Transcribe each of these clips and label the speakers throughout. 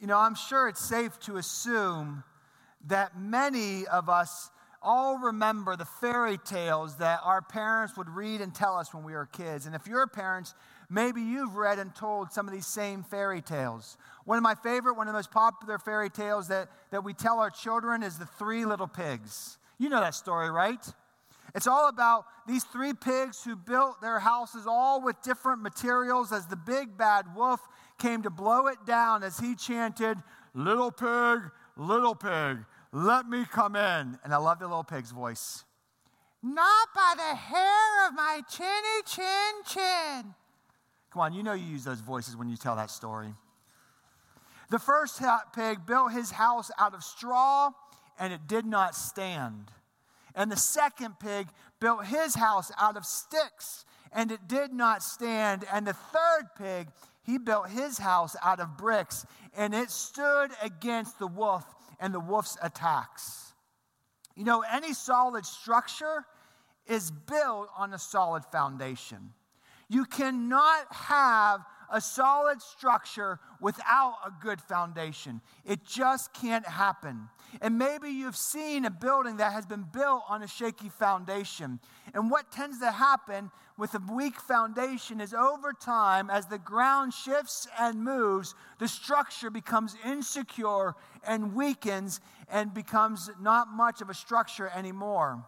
Speaker 1: You know, I'm sure it's safe to assume that many of us all remember the fairy tales that our parents would read and tell us when we were kids. And if you're parents, maybe you've read and told some of these same fairy tales. One of my favorite, one of the most popular fairy tales that, that we tell our children is The Three Little Pigs. You know that story, right? It's all about these three pigs who built their houses all with different materials as the big bad wolf came to blow it down as he chanted, Little pig, little pig, let me come in. And I love the little pig's voice. Not by the hair of my chinny chin chin. Come on, you know you use those voices when you tell that story. The first pig built his house out of straw and it did not stand. And the second pig built his house out of sticks and it did not stand. And the third pig, he built his house out of bricks and it stood against the wolf and the wolf's attacks. You know, any solid structure is built on a solid foundation. You cannot have a solid structure without a good foundation. It just can't happen. And maybe you've seen a building that has been built on a shaky foundation. And what tends to happen with a weak foundation is over time, as the ground shifts and moves, the structure becomes insecure and weakens and becomes not much of a structure anymore.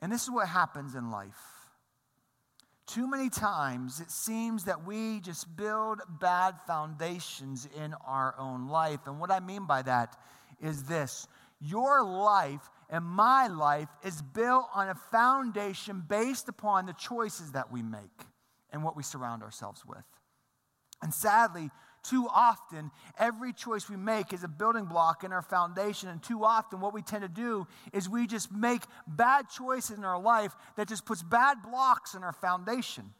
Speaker 1: And this is what happens in life. Too many times it seems that we just build bad foundations in our own life. And what I mean by that is this your life and my life is built on a foundation based upon the choices that we make and what we surround ourselves with. And sadly, too often, every choice we make is a building block in our foundation. And too often, what we tend to do is we just make bad choices in our life that just puts bad blocks in our foundation.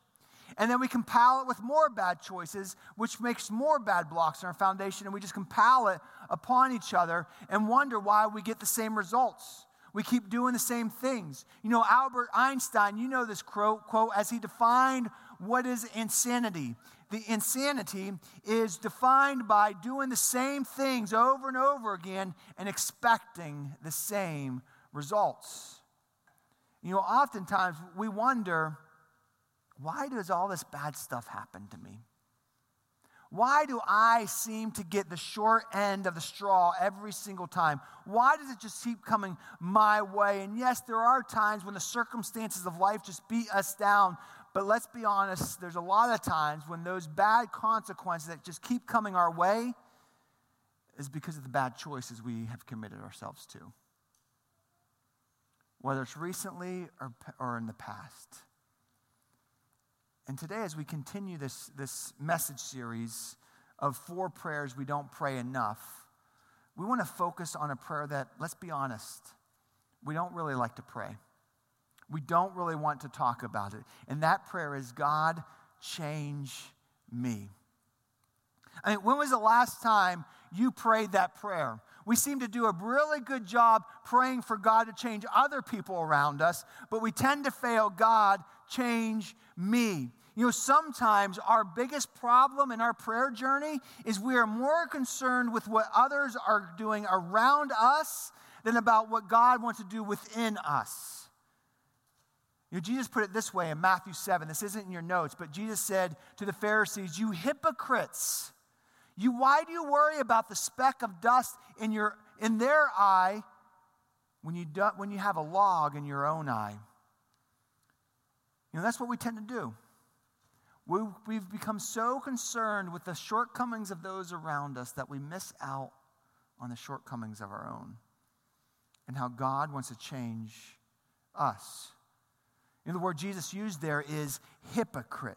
Speaker 1: And then we compile it with more bad choices, which makes more bad blocks in our foundation. And we just compile it upon each other and wonder why we get the same results. We keep doing the same things. You know, Albert Einstein, you know this quote, quote as he defined what is insanity the insanity is defined by doing the same things over and over again and expecting the same results. You know, oftentimes we wonder why does all this bad stuff happen to me? Why do I seem to get the short end of the straw every single time? Why does it just keep coming my way? And yes, there are times when the circumstances of life just beat us down, but let's be honest, there's a lot of times when those bad consequences that just keep coming our way is because of the bad choices we have committed ourselves to. Whether it's recently or, or in the past. And today, as we continue this, this message series of four prayers we don't pray enough, we want to focus on a prayer that, let's be honest, we don't really like to pray. We don't really want to talk about it. And that prayer is God, change me. I mean, when was the last time you prayed that prayer? We seem to do a really good job praying for God to change other people around us, but we tend to fail God, change me. You know, sometimes our biggest problem in our prayer journey is we are more concerned with what others are doing around us than about what God wants to do within us. Jesus put it this way in Matthew 7. This isn't in your notes, but Jesus said to the Pharisees, You hypocrites, you, why do you worry about the speck of dust in, your, in their eye when you, do, when you have a log in your own eye? You know, that's what we tend to do. We, we've become so concerned with the shortcomings of those around us that we miss out on the shortcomings of our own and how God wants to change us. The word Jesus used there is hypocrite.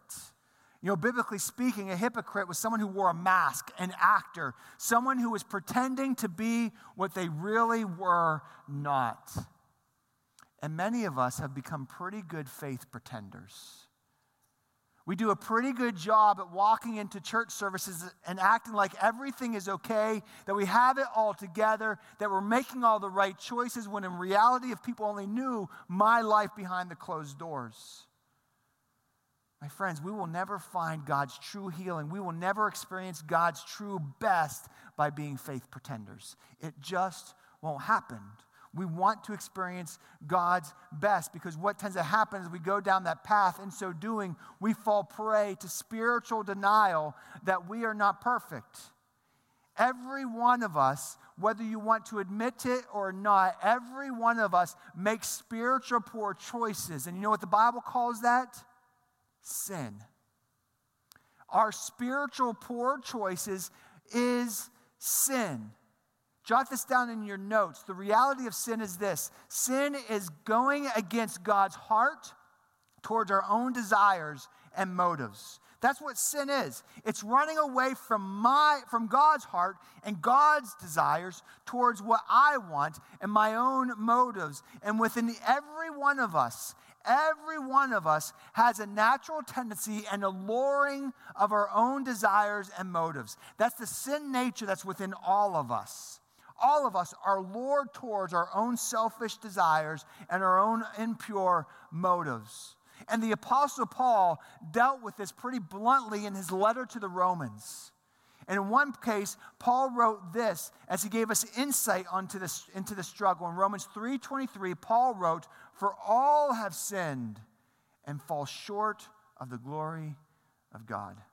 Speaker 1: You know, biblically speaking, a hypocrite was someone who wore a mask, an actor, someone who was pretending to be what they really were not. And many of us have become pretty good faith pretenders. We do a pretty good job at walking into church services and acting like everything is okay, that we have it all together, that we're making all the right choices, when in reality, if people only knew my life behind the closed doors. my friends, we will never find God's true healing. We will never experience God's true best by being faith pretenders. It just won't happen. We want to experience God's best because what tends to happen is we go down that path. In so doing, we fall prey to spiritual denial that we are not perfect. Every one of us, whether you want to admit it or not, every one of us makes spiritual poor choices. And you know what the Bible calls that? sin. Our spiritual poor choices is sin. Jot this down in your notes. The reality of sin is this sin is going against God's heart towards our own desires and motives. That's what sin is. It's running away from my from God's heart and God's desires towards what I want and my own motives. And within every one of us, Every one of us has a natural tendency and a luring of our own desires and motives. That's the sin nature that's within all of us. All of us are lured towards our own selfish desires and our own impure motives. And the Apostle Paul dealt with this pretty bluntly in his letter to the Romans. And in one case, Paul wrote this as he gave us insight onto this, into the struggle. In Romans 3:23, Paul wrote, "For all have sinned and fall short of the glory of God."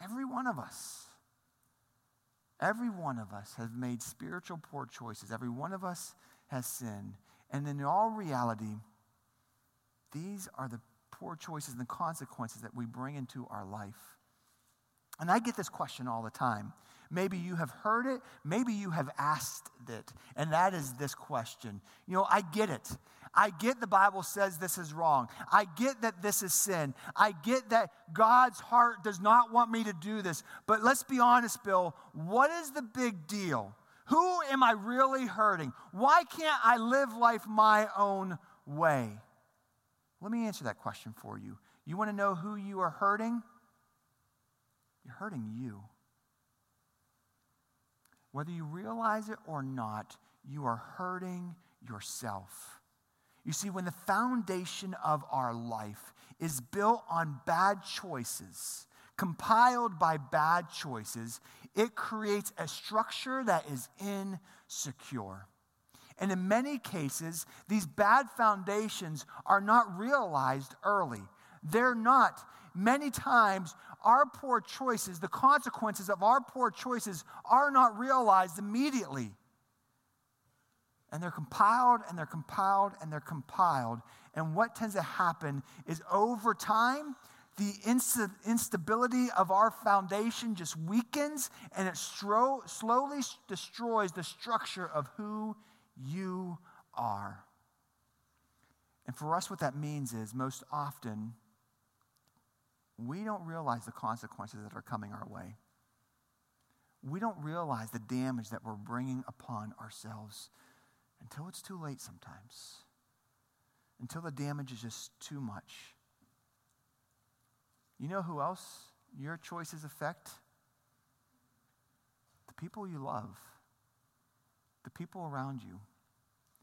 Speaker 1: Every one of us. Every one of us has made spiritual poor choices. Every one of us has sinned. And in all reality, these are the poor choices and the consequences that we bring into our life. And I get this question all the time. Maybe you have heard it, maybe you have asked it, and that is this question. You know, I get it. I get the Bible says this is wrong. I get that this is sin. I get that God's heart does not want me to do this. But let's be honest, Bill, what is the big deal? Who am I really hurting? Why can't I live life my own way? Let me answer that question for you. You want to know who you are hurting? You're hurting you. Whether you realize it or not, you are hurting yourself. You see, when the foundation of our life is built on bad choices, compiled by bad choices, it creates a structure that is insecure. And in many cases, these bad foundations are not realized early. They're not. Many times, our poor choices, the consequences of our poor choices, are not realized immediately. And they're compiled and they're compiled and they're compiled. And what tends to happen is over time, the insta- instability of our foundation just weakens and it stro- slowly destroys the structure of who you are. And for us, what that means is most often we don't realize the consequences that are coming our way. We don't realize the damage that we're bringing upon ourselves until it's too late sometimes, until the damage is just too much. You know who else your choices affect? The people you love, the people around you.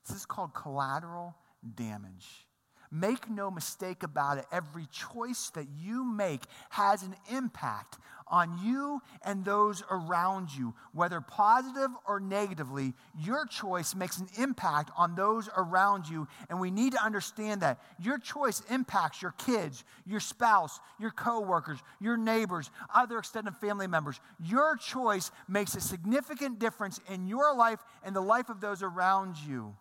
Speaker 1: This is called collateral damage. Make no mistake about it, every choice that you make has an impact on you and those around you. Whether positive or negatively, your choice makes an impact on those around you. And we need to understand that your choice impacts your kids, your spouse, your coworkers, your neighbors, other extended family members. Your choice makes a significant difference in your life and the life of those around you.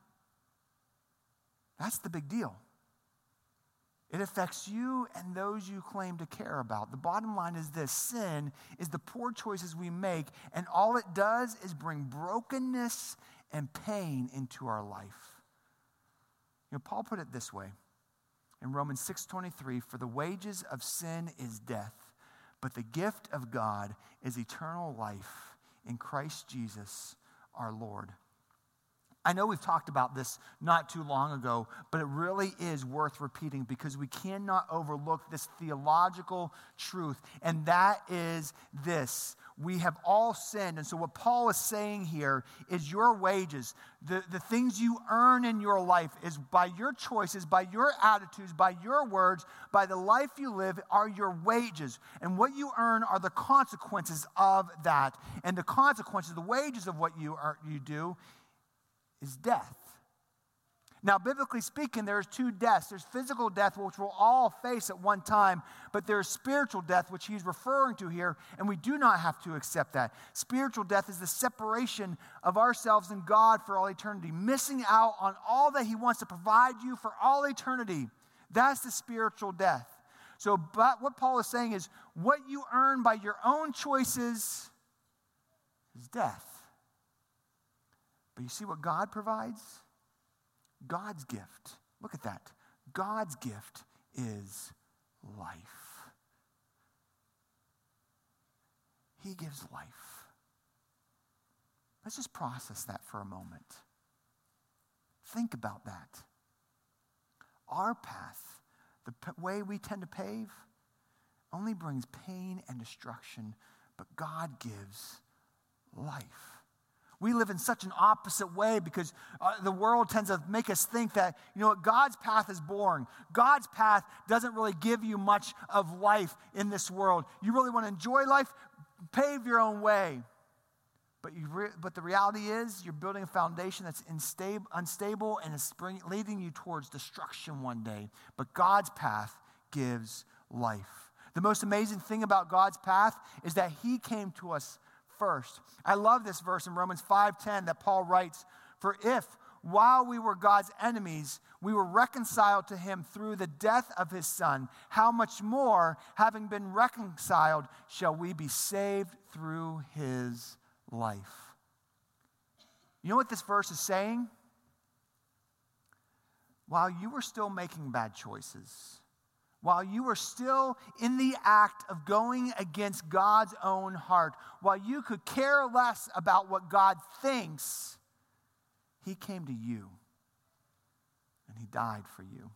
Speaker 1: That's the big deal. It affects you and those you claim to care about. The bottom line is this sin is the poor choices we make, and all it does is bring brokenness and pain into our life. You know, Paul put it this way in Romans 6:23, for the wages of sin is death, but the gift of God is eternal life in Christ Jesus our Lord. I know we've talked about this not too long ago, but it really is worth repeating because we cannot overlook this theological truth, and that is this. We have all sinned. And so, what Paul is saying here is your wages, the, the things you earn in your life, is by your choices, by your attitudes, by your words, by the life you live, are your wages. And what you earn are the consequences of that. And the consequences, the wages of what you, are, you do, is death. Now, biblically speaking, there's two deaths. There's physical death, which we'll all face at one time, but there's spiritual death, which he's referring to here, and we do not have to accept that. Spiritual death is the separation of ourselves and God for all eternity, missing out on all that he wants to provide you for all eternity. That's the spiritual death. So, but what Paul is saying is what you earn by your own choices is death. But you see what God provides? God's gift. Look at that. God's gift is life. He gives life. Let's just process that for a moment. Think about that. Our path, the p- way we tend to pave, only brings pain and destruction, but God gives life. We live in such an opposite way because uh, the world tends to make us think that, you know what, God's path is boring. God's path doesn't really give you much of life in this world. You really want to enjoy life? Pave your own way. But, you re- but the reality is, you're building a foundation that's unstable, unstable and is leading you towards destruction one day. But God's path gives life. The most amazing thing about God's path is that He came to us first. I love this verse in Romans 5:10 that Paul writes, "For if while we were God's enemies, we were reconciled to him through the death of his son, how much more, having been reconciled, shall we be saved through his life?" You know what this verse is saying? While you were still making bad choices, while you were still in the act of going against God's own heart, while you could care less about what God thinks, He came to you and He died for you.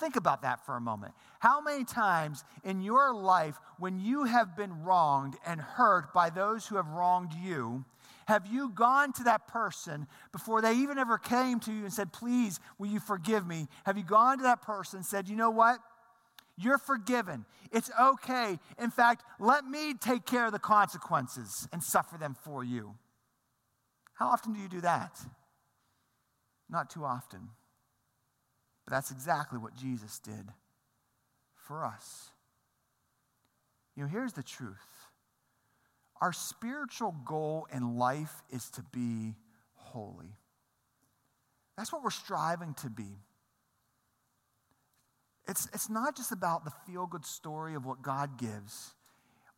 Speaker 1: Think about that for a moment. How many times in your life, when you have been wronged and hurt by those who have wronged you, have you gone to that person before they even ever came to you and said, Please, will you forgive me? Have you gone to that person and said, You know what? You're forgiven. It's okay. In fact, let me take care of the consequences and suffer them for you. How often do you do that? Not too often. But that's exactly what Jesus did for us. You know, here's the truth our spiritual goal in life is to be holy. That's what we're striving to be. It's, it's not just about the feel good story of what God gives.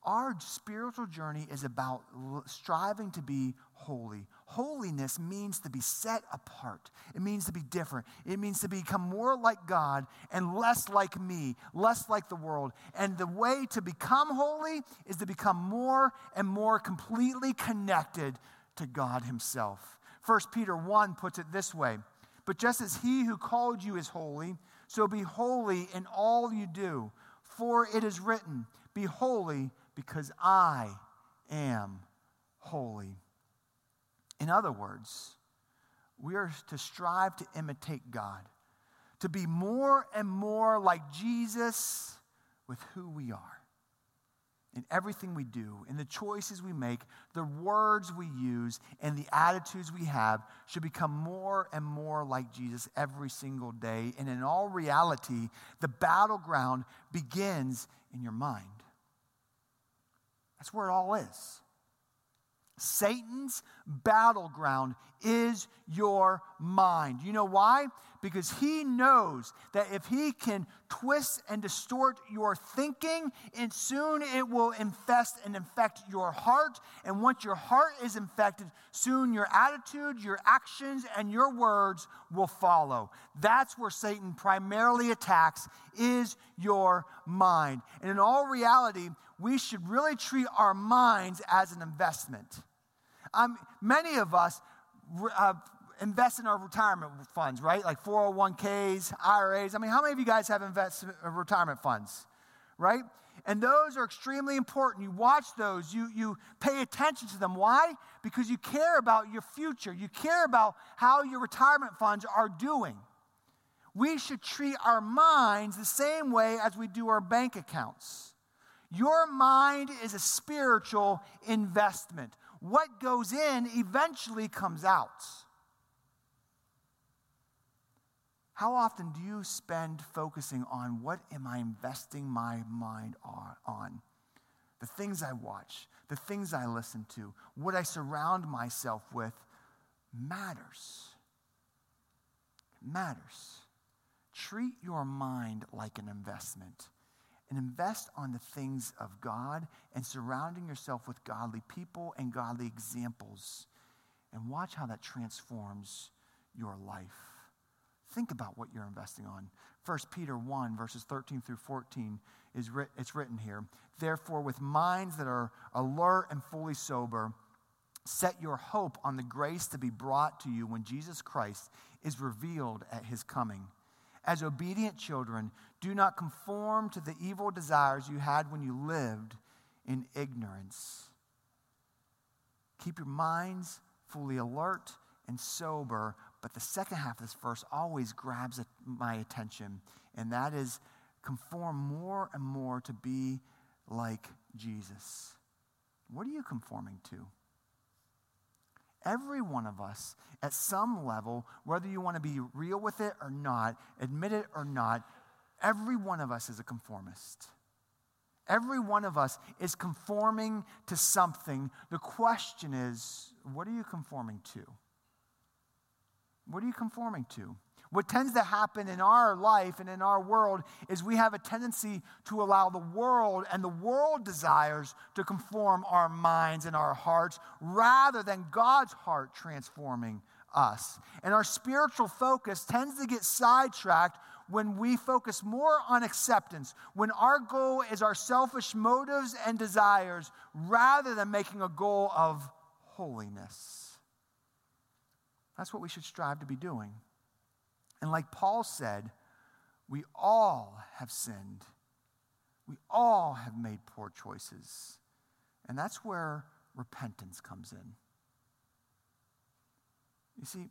Speaker 1: Our spiritual journey is about striving to be holy. Holiness means to be set apart. It means to be different. It means to become more like God and less like me, less like the world. And the way to become holy is to become more and more completely connected to God Himself. 1 Peter 1 puts it this way But just as He who called you is holy, so be holy in all you do. For it is written, Be holy because I am holy. In other words, we are to strive to imitate God, to be more and more like Jesus with who we are. In everything we do, in the choices we make, the words we use, and the attitudes we have should become more and more like Jesus every single day. And in all reality, the battleground begins in your mind. That's where it all is. Satan's battleground is your mind. You know why? Because he knows that if he can twist and distort your thinking, and soon it will infest and infect your heart. And once your heart is infected, soon your attitude, your actions, and your words will follow. That's where Satan primarily attacks is your mind. And in all reality, we should really treat our minds as an investment. Um, many of us, uh, invest in our retirement funds, right? Like 401ks, IRAs. I mean, how many of you guys have investment uh, retirement funds, right? And those are extremely important. You watch those, you, you pay attention to them. Why? Because you care about your future, you care about how your retirement funds are doing. We should treat our minds the same way as we do our bank accounts. Your mind is a spiritual investment. What goes in eventually comes out. How often do you spend focusing on what am I investing my mind on? The things I watch, the things I listen to, what I surround myself with matters. matters. Treat your mind like an investment and invest on the things of God and surrounding yourself with godly people and godly examples. And watch how that transforms your life. Think about what you're investing on. 1 Peter 1, verses 13 through 14, is writ- it's written here. Therefore, with minds that are alert and fully sober, set your hope on the grace to be brought to you when Jesus Christ is revealed at his coming. As obedient children, do not conform to the evil desires you had when you lived in ignorance. Keep your minds fully alert and sober but the second half of this verse always grabs my attention, and that is conform more and more to be like Jesus. What are you conforming to? Every one of us, at some level, whether you want to be real with it or not, admit it or not, every one of us is a conformist. Every one of us is conforming to something. The question is, what are you conforming to? What are you conforming to? What tends to happen in our life and in our world is we have a tendency to allow the world and the world desires to conform our minds and our hearts rather than God's heart transforming us. And our spiritual focus tends to get sidetracked when we focus more on acceptance, when our goal is our selfish motives and desires rather than making a goal of holiness. That's what we should strive to be doing. And like Paul said, we all have sinned. We all have made poor choices. And that's where repentance comes in. You see,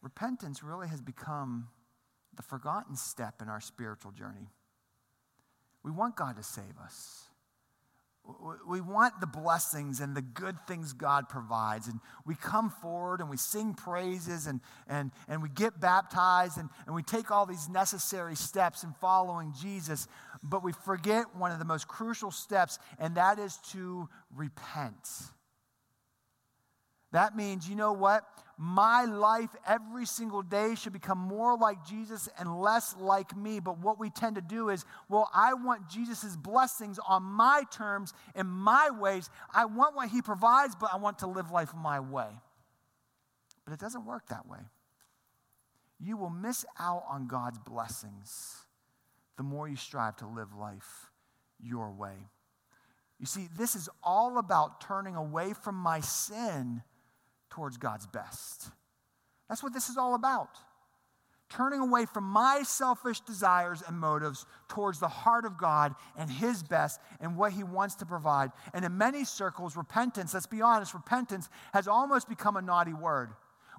Speaker 1: repentance really has become the forgotten step in our spiritual journey. We want God to save us. We want the blessings and the good things God provides. And we come forward and we sing praises and, and, and we get baptized and, and we take all these necessary steps in following Jesus. But we forget one of the most crucial steps, and that is to repent. That means, you know what? My life every single day should become more like Jesus and less like me. But what we tend to do is, well, I want Jesus' blessings on my terms in my ways. I want what he provides, but I want to live life my way. But it doesn't work that way. You will miss out on God's blessings the more you strive to live life your way. You see, this is all about turning away from my sin towards God's best. That's what this is all about. Turning away from my selfish desires and motives towards the heart of God and His best and what He wants to provide. And in many circles, repentance, let's be honest, repentance has almost become a naughty word.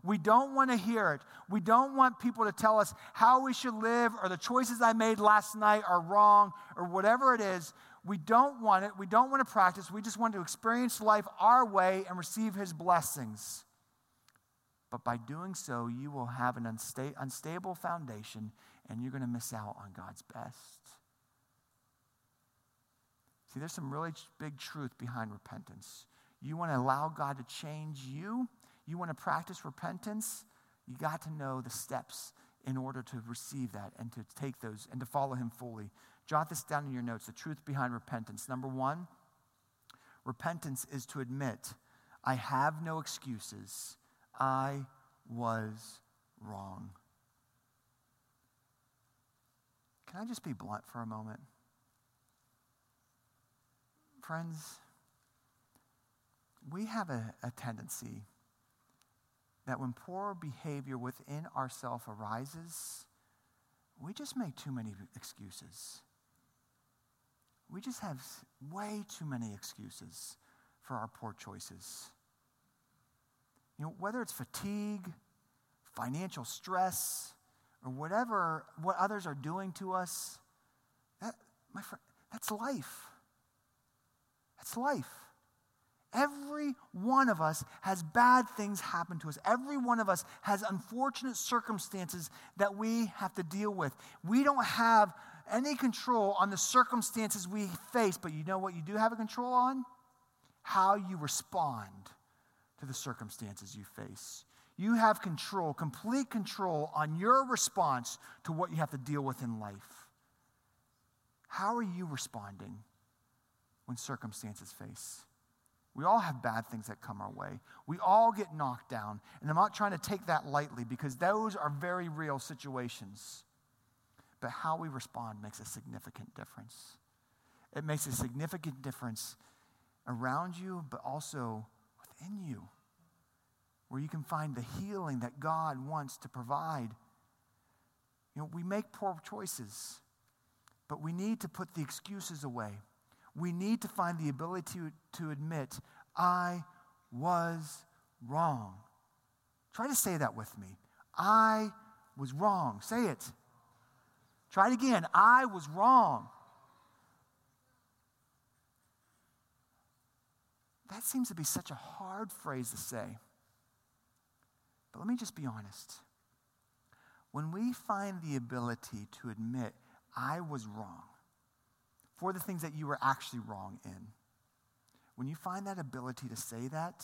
Speaker 1: We don't want to hear it. We don't want people to tell us how we should live or the choices I made last night are wrong or whatever it is. We don't want it. We don't want to practice. We just want to experience life our way and receive His blessings. But by doing so, you will have an unsta- unstable foundation and you're going to miss out on God's best. See, there's some really big truth behind repentance. You want to allow God to change you, you want to practice repentance, you got to know the steps in order to receive that and to take those and to follow Him fully. Jot this down in your notes the truth behind repentance. Number one, repentance is to admit, I have no excuses. I was wrong. Can I just be blunt for a moment? Friends, we have a, a tendency that when poor behavior within ourself arises, we just make too many excuses. We just have way too many excuses for our poor choices. You know, whether it's fatigue, financial stress, or whatever what others are doing to us, that, my friend, that's life. That's life. Every one of us has bad things happen to us. Every one of us has unfortunate circumstances that we have to deal with. We don't have any control on the circumstances we face, but you know what you do have a control on? How you respond to the circumstances you face. You have control, complete control on your response to what you have to deal with in life. How are you responding when circumstances face? We all have bad things that come our way. We all get knocked down. And I'm not trying to take that lightly because those are very real situations. But how we respond makes a significant difference. It makes a significant difference around you, but also within you, where you can find the healing that God wants to provide. You know, we make poor choices, but we need to put the excuses away we need to find the ability to, to admit, I was wrong. Try to say that with me. I was wrong. Say it. Try it again. I was wrong. That seems to be such a hard phrase to say. But let me just be honest. When we find the ability to admit, I was wrong, for the things that you were actually wrong in. When you find that ability to say that,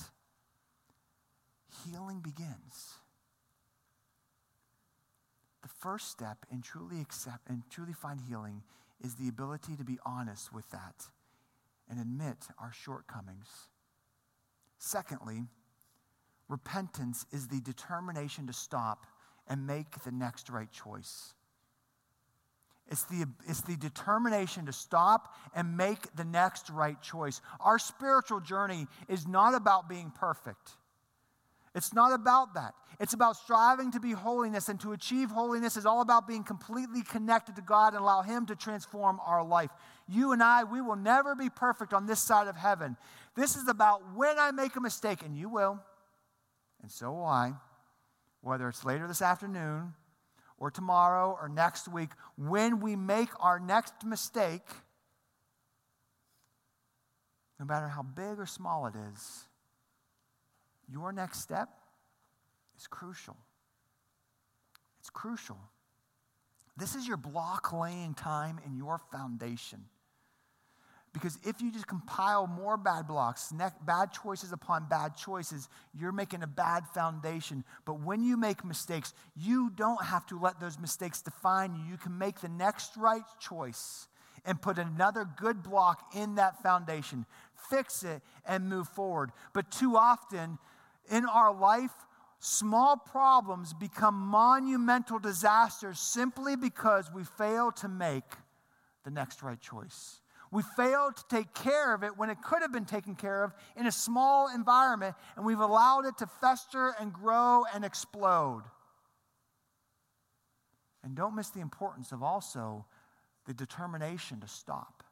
Speaker 1: healing begins. First step in truly accept and truly find healing is the ability to be honest with that and admit our shortcomings. Secondly, repentance is the determination to stop and make the next right choice. It's the, it's the determination to stop and make the next right choice. Our spiritual journey is not about being perfect. It's not about that. It's about striving to be holiness, and to achieve holiness is all about being completely connected to God and allow Him to transform our life. You and I, we will never be perfect on this side of heaven. This is about when I make a mistake, and you will, and so will I, whether it's later this afternoon or tomorrow or next week, when we make our next mistake, no matter how big or small it is, your next step is crucial. It's crucial. This is your block laying time in your foundation. Because if you just compile more bad blocks, bad choices upon bad choices, you're making a bad foundation. But when you make mistakes, you don't have to let those mistakes define you. You can make the next right choice and put another good block in that foundation, fix it, and move forward. But too often in our life, small problems become monumental disasters simply because we fail to make the next right choice. We failed to take care of it when it could have been taken care of in a small environment, and we've allowed it to fester and grow and explode. And don't miss the importance of also the determination to stop.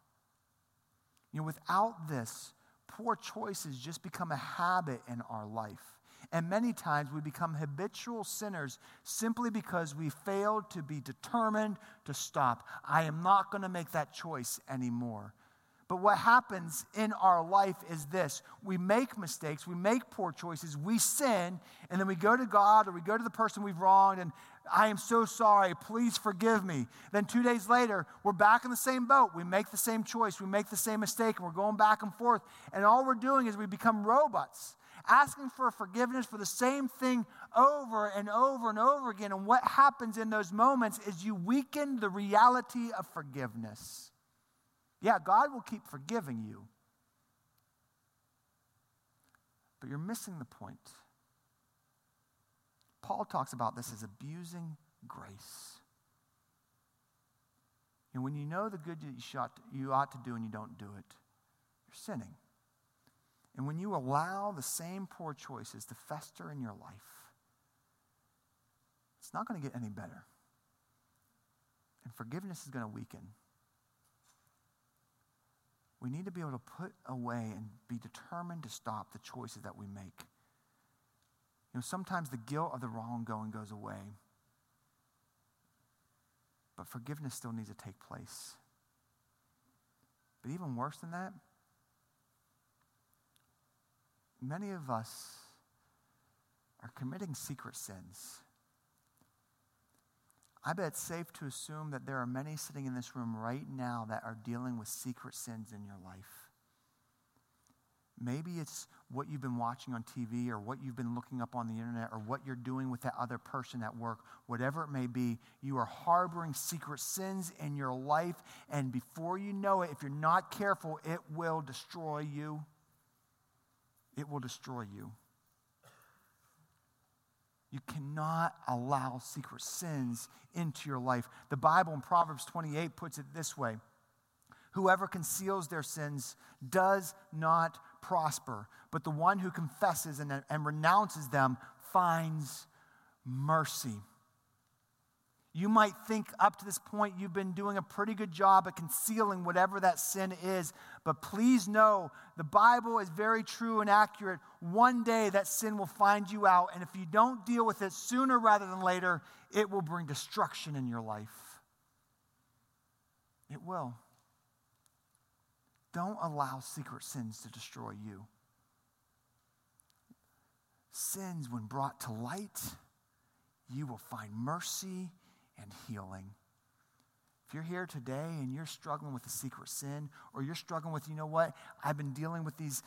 Speaker 1: You know, without this, poor choices just become a habit in our life. And many times we become habitual sinners simply because we failed to be determined to stop. I am not going to make that choice anymore. But what happens in our life is this we make mistakes, we make poor choices, we sin, and then we go to God or we go to the person we've wronged and I am so sorry, please forgive me. Then two days later, we're back in the same boat. We make the same choice, we make the same mistake, and we're going back and forth. And all we're doing is we become robots asking for forgiveness for the same thing over and over and over again. And what happens in those moments is you weaken the reality of forgiveness. Yeah, God will keep forgiving you, but you're missing the point. Paul talks about this as abusing grace. And when you know the good that you ought, to, do and you don't do it, you're sinning. And when you allow the same poor choices to fester in your life, it's not going to get any better. And forgiveness is going to weaken. We need to be able to put away and be determined to stop the choices that we make. You know, sometimes the guilt of the wronggoing goes away, but forgiveness still needs to take place. But even worse than that, many of us are committing secret sins. I bet it's safe to assume that there are many sitting in this room right now that are dealing with secret sins in your life. Maybe it's what you've been watching on TV or what you've been looking up on the internet or what you're doing with that other person at work, whatever it may be, you are harboring secret sins in your life. And before you know it, if you're not careful, it will destroy you. It will destroy you. You cannot allow secret sins into your life. The Bible in Proverbs 28 puts it this way Whoever conceals their sins does not prosper, but the one who confesses and, and renounces them finds mercy. You might think up to this point you've been doing a pretty good job at concealing whatever that sin is, but please know the Bible is very true and accurate. One day that sin will find you out, and if you don't deal with it sooner rather than later, it will bring destruction in your life. It will. Don't allow secret sins to destroy you. Sins, when brought to light, you will find mercy and healing. If you're here today and you're struggling with a secret sin, or you're struggling with, you know what, I've been dealing with these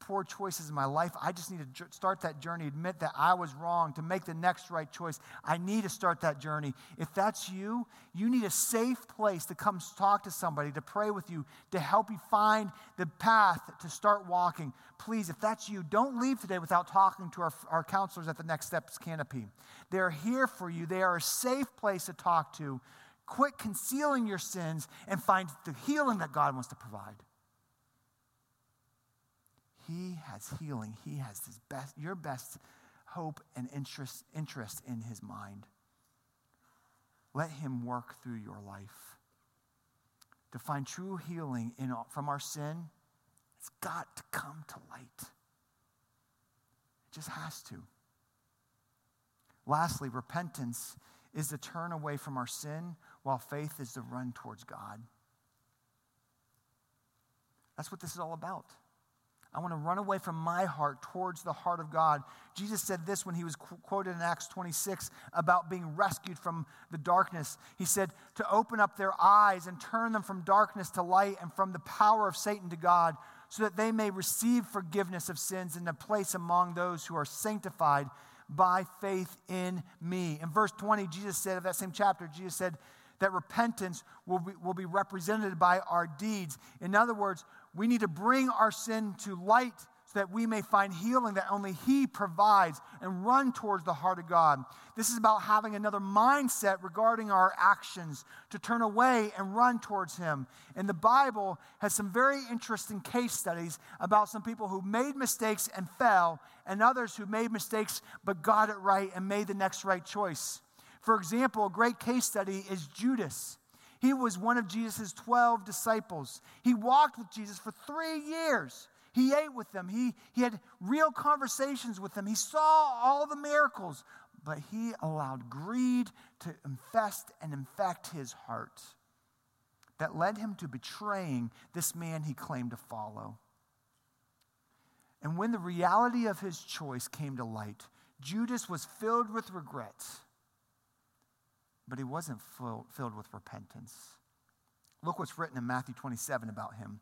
Speaker 1: poor choices in my life. I just need to start that journey, admit that I was wrong, to make the next right choice. I need to start that journey. If that's you, you need a safe place to come talk to somebody, to pray with you, to help you find the path to start walking. Please, if that's you, don't leave today without talking to our, our counselors at the Next Steps Canopy. They're here for you, they are a safe place to talk to. Quit concealing your sins and find the healing that God wants to provide. He has healing. He has his best, your best hope and interest, interest in his mind. Let him work through your life. To find true healing in, from our sin, it's got to come to light. It just has to. Lastly, repentance is to turn away from our sin, while faith is to run towards God. That's what this is all about. I want to run away from my heart towards the heart of God. Jesus said this when he was quoted in Acts 26 about being rescued from the darkness. He said, To open up their eyes and turn them from darkness to light and from the power of Satan to God, so that they may receive forgiveness of sins and a place among those who are sanctified by faith in me. In verse 20, Jesus said, of that same chapter, Jesus said, that repentance will be, will be represented by our deeds. In other words, we need to bring our sin to light so that we may find healing that only He provides and run towards the heart of God. This is about having another mindset regarding our actions to turn away and run towards Him. And the Bible has some very interesting case studies about some people who made mistakes and fell, and others who made mistakes but got it right and made the next right choice. For example, a great case study is Judas. He was one of Jesus' 12 disciples. He walked with Jesus for three years. He ate with them. He, he had real conversations with them. He saw all the miracles, but he allowed greed to infest and infect his heart that led him to betraying this man he claimed to follow. And when the reality of his choice came to light, Judas was filled with regret but he wasn't filled with repentance. Look what's written in Matthew 27 about him.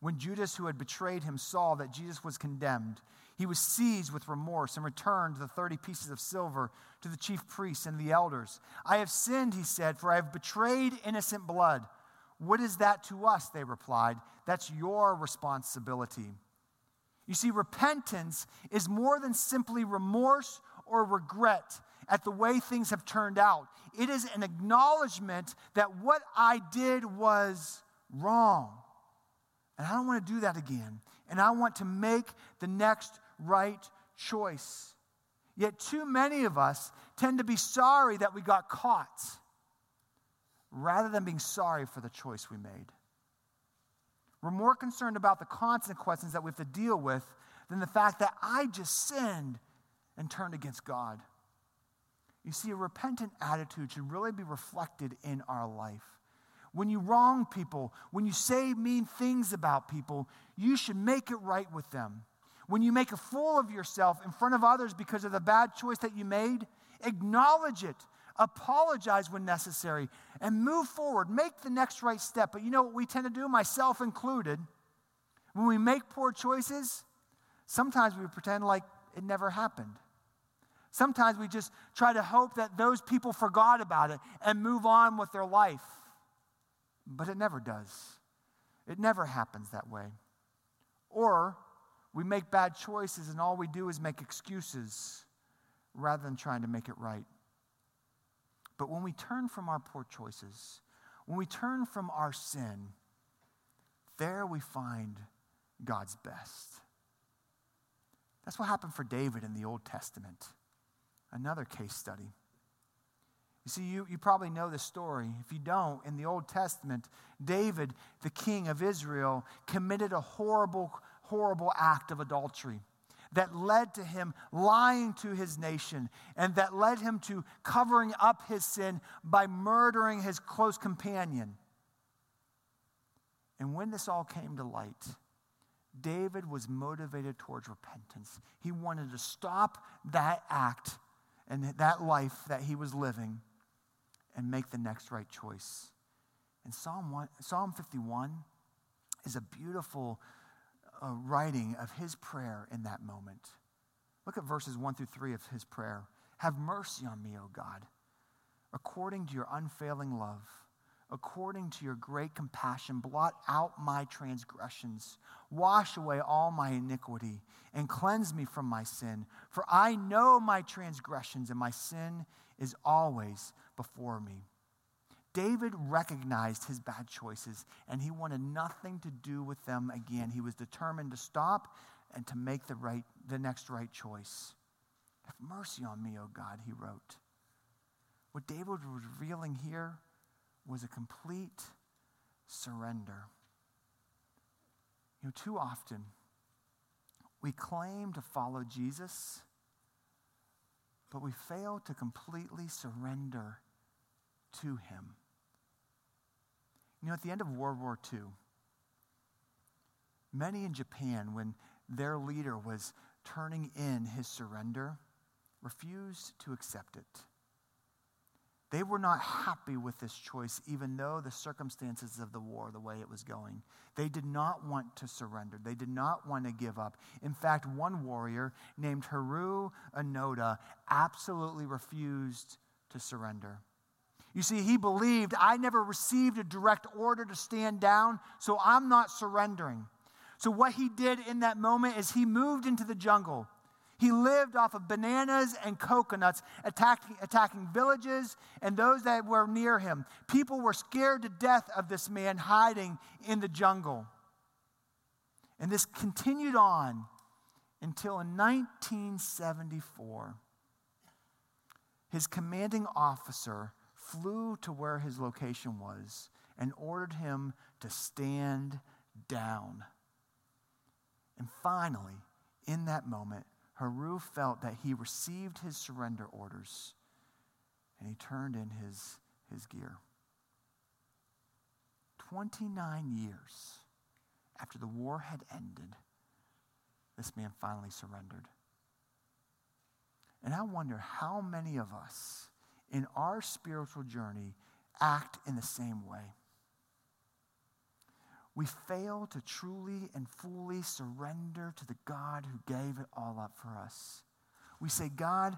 Speaker 1: When Judas, who had betrayed him, saw that Jesus was condemned, he was seized with remorse and returned the 30 pieces of silver to the chief priests and the elders. I have sinned, he said, for I have betrayed innocent blood. What is that to us? They replied. That's your responsibility. You see, repentance is more than simply remorse or regret at the way things have turned out. It is an acknowledgement that what I did was wrong. And I don't want to do that again. And I want to make the next right choice. Yet, too many of us tend to be sorry that we got caught rather than being sorry for the choice we made. We're more concerned about the consequences that we have to deal with than the fact that I just sinned and turned against God. You see, a repentant attitude should really be reflected in our life. When you wrong people, when you say mean things about people, you should make it right with them. When you make a fool of yourself in front of others because of the bad choice that you made, acknowledge it, apologize when necessary, and move forward. Make the next right step. But you know what we tend to do, myself included? When we make poor choices, sometimes we pretend like it never happened. Sometimes we just try to hope that those people forgot about it and move on with their life. But it never does. It never happens that way. Or we make bad choices and all we do is make excuses rather than trying to make it right. But when we turn from our poor choices, when we turn from our sin, there we find God's best. That's what happened for David in the Old Testament. Another case study. You see, you, you probably know the story. If you don't, in the Old Testament, David, the king of Israel, committed a horrible, horrible act of adultery that led to him lying to his nation and that led him to covering up his sin by murdering his close companion. And when this all came to light, David was motivated towards repentance. He wanted to stop that act and that life that he was living and make the next right choice. And Psalm, 1, Psalm 51 is a beautiful uh, writing of his prayer in that moment. Look at verses 1 through 3 of his prayer. Have mercy on me, O God, according to your unfailing love. According to your great compassion, blot out my transgressions. Wash away all my iniquity and cleanse me from my sin. For I know my transgressions, and my sin is always before me. David recognized his bad choices and he wanted nothing to do with them again. He was determined to stop and to make the, right, the next right choice. Have mercy on me, O God, he wrote. What David was revealing here was a complete surrender. You know, too often we claim to follow Jesus, but we fail to completely surrender to him. You know, at the end of World War II, many in Japan, when their leader was turning in his surrender, refused to accept it. They were not happy with this choice, even though the circumstances of the war, the way it was going. They did not want to surrender. They did not want to give up. In fact, one warrior named Hiroo Onoda absolutely refused to surrender. You see, he believed, I never received a direct order to stand down, so I'm not surrendering. So, what he did in that moment is he moved into the jungle. He lived off of bananas and coconuts, attacking, attacking villages and those that were near him. People were scared to death of this man hiding in the jungle. And this continued on until in 1974, his commanding officer flew to where his location was and ordered him to stand down. And finally, in that moment, Hiroo felt that he received his surrender orders and he turned in his, his gear. 29 years after the war had ended, this man finally surrendered. And I wonder how many of us in our spiritual journey act in the same way. We fail to truly and fully surrender to the God who gave it all up for us. We say, God,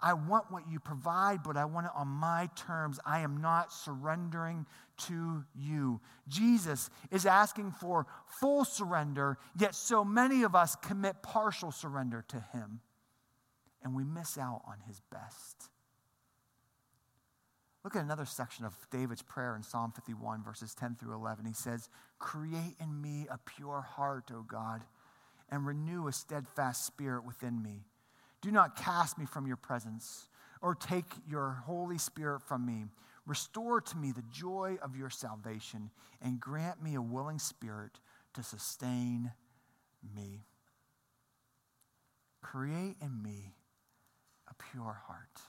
Speaker 1: I want what you provide, but I want it on my terms. I am not surrendering to you. Jesus is asking for full surrender, yet so many of us commit partial surrender to him, and we miss out on his best. Look at another section of David's prayer in Psalm 51, verses 10 through 11. He says, Create in me a pure heart, O God, and renew a steadfast spirit within me. Do not cast me from your presence or take your Holy Spirit from me. Restore to me the joy of your salvation and grant me a willing spirit to sustain me. Create in me a pure heart.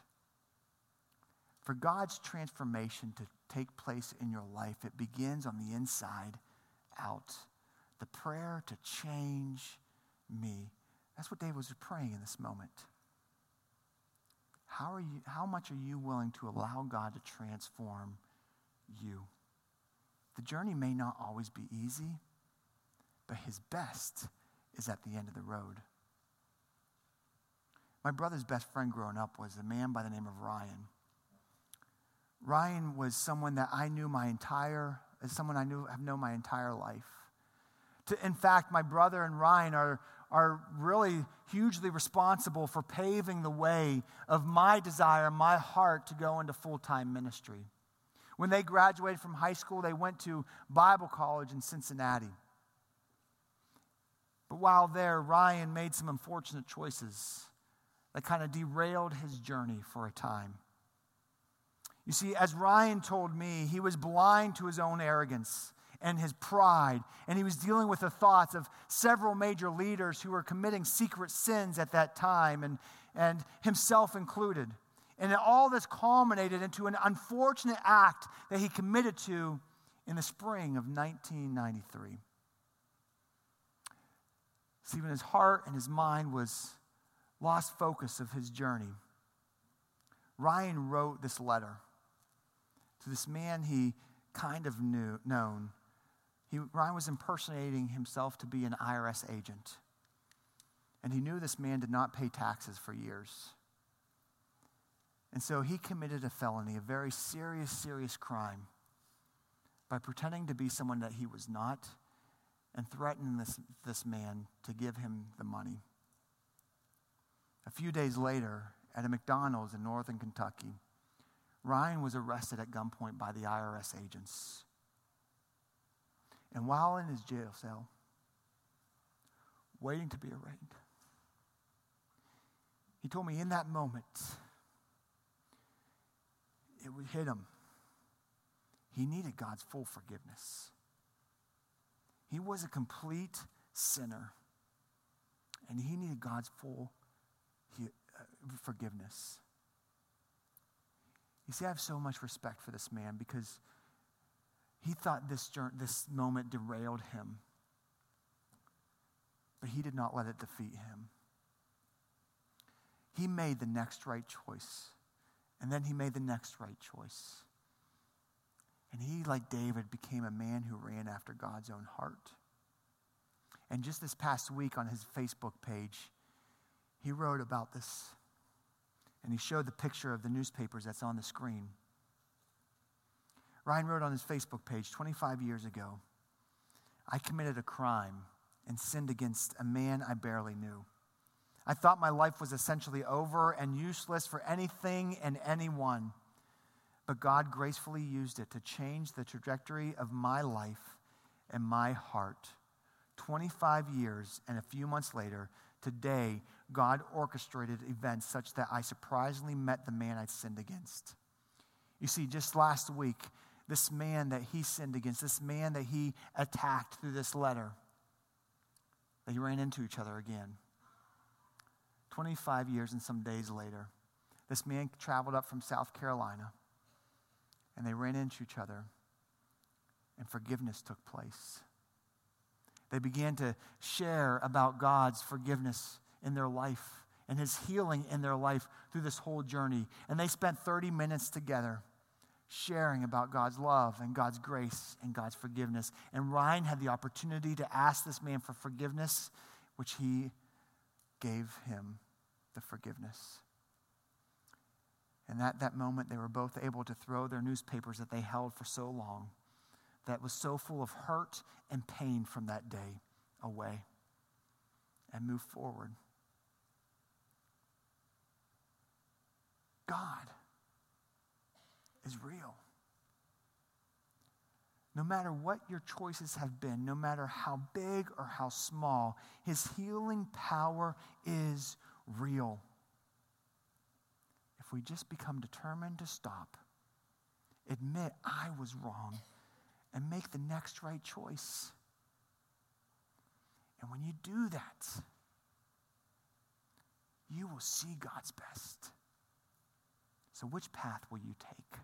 Speaker 1: For God's transformation to take place in your life, it begins on the inside out. The prayer to change me. That's what David was praying in this moment. How, are you, how much are you willing to allow God to transform you? The journey may not always be easy, but his best is at the end of the road. My brother's best friend growing up was a man by the name of Ryan. Ryan was someone that I knew my entire, someone I knew, have known my entire life. To, in fact, my brother and Ryan are, are really hugely responsible for paving the way of my desire, my heart to go into full time ministry. When they graduated from high school, they went to Bible college in Cincinnati. But while there, Ryan made some unfortunate choices that kind of derailed his journey for a time. You see, as Ryan told me, he was blind to his own arrogance and his pride. And he was dealing with the thoughts of several major leaders who were committing secret sins at that time, and, and himself included. And all this culminated into an unfortunate act that he committed to in the spring of 1993. See, when his heart and his mind was lost focus of his journey, Ryan wrote this letter to this man he kind of knew known he, Ryan was impersonating himself to be an IRS agent. And he knew this man did not pay taxes for years. And so he committed a felony, a very serious, serious crime, by pretending to be someone that he was not and threatening this, this man to give him the money. A few days later, at a McDonald's in northern Kentucky, Ryan was arrested at gunpoint by the IRS agents. And while in his jail cell, waiting to be arraigned, he told me in that moment, it would hit him. He needed God's full forgiveness. He was a complete sinner, and he needed God's full uh, forgiveness. You see, I have so much respect for this man because he thought this, this moment derailed him, but he did not let it defeat him. He made the next right choice, and then he made the next right choice. And he, like David, became a man who ran after God's own heart. And just this past week on his Facebook page, he wrote about this. And he showed the picture of the newspapers that's on the screen. Ryan wrote on his Facebook page 25 years ago I committed a crime and sinned against a man I barely knew. I thought my life was essentially over and useless for anything and anyone. But God gracefully used it to change the trajectory of my life and my heart. 25 years and a few months later, today, God orchestrated events such that I surprisingly met the man I'd sinned against. You see, just last week, this man that he sinned against, this man that he attacked through this letter, they ran into each other again. 25 years and some days later, this man traveled up from South Carolina and they ran into each other, and forgiveness took place. They began to share about God's forgiveness in their life and his healing in their life through this whole journey. And they spent 30 minutes together sharing about God's love and God's grace and God's forgiveness. And Ryan had the opportunity to ask this man for forgiveness, which he gave him the forgiveness. And at that moment, they were both able to throw their newspapers that they held for so long, that was so full of hurt and pain from that day, away and move forward. God is real. No matter what your choices have been, no matter how big or how small, his healing power is real. if we just become determined to stop, admit I was wrong, and make the next right choice. And when you do that, you will see God's best. So, which path will you take?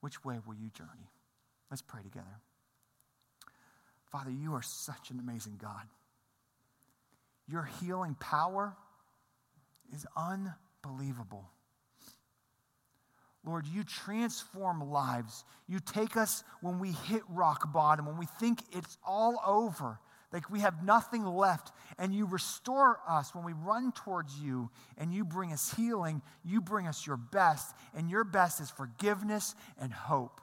Speaker 1: Which way will you journey? Let's pray together. Father, you are such an amazing God. Your healing power is unbelievable. Lord, you transform lives. You take us when we hit rock bottom, when we think it's all over, like we have nothing left, and you restore us when we run towards you and you bring us healing. You bring us your best, and your best is forgiveness and hope.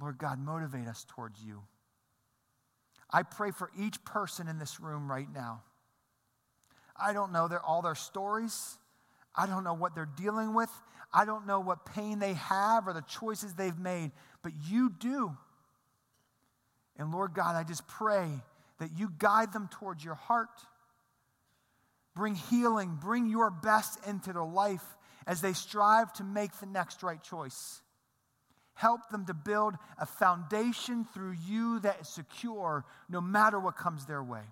Speaker 1: Lord God, motivate us towards you. I pray for each person in this room right now. I don't know their, all their stories. I don't know what they're dealing with. I don't know what pain they have or the choices they've made, but you do. And Lord God, I just pray that you guide them towards your heart. Bring healing, bring your best into their life as they strive to make the next right choice. Help them to build a foundation through you that is secure no matter what comes their way.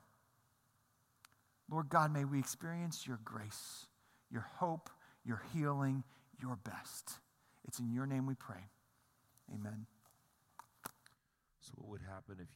Speaker 1: Lord God, may we experience your grace, your hope, your healing, your best. It's in your name we pray. Amen.
Speaker 2: So, what would happen if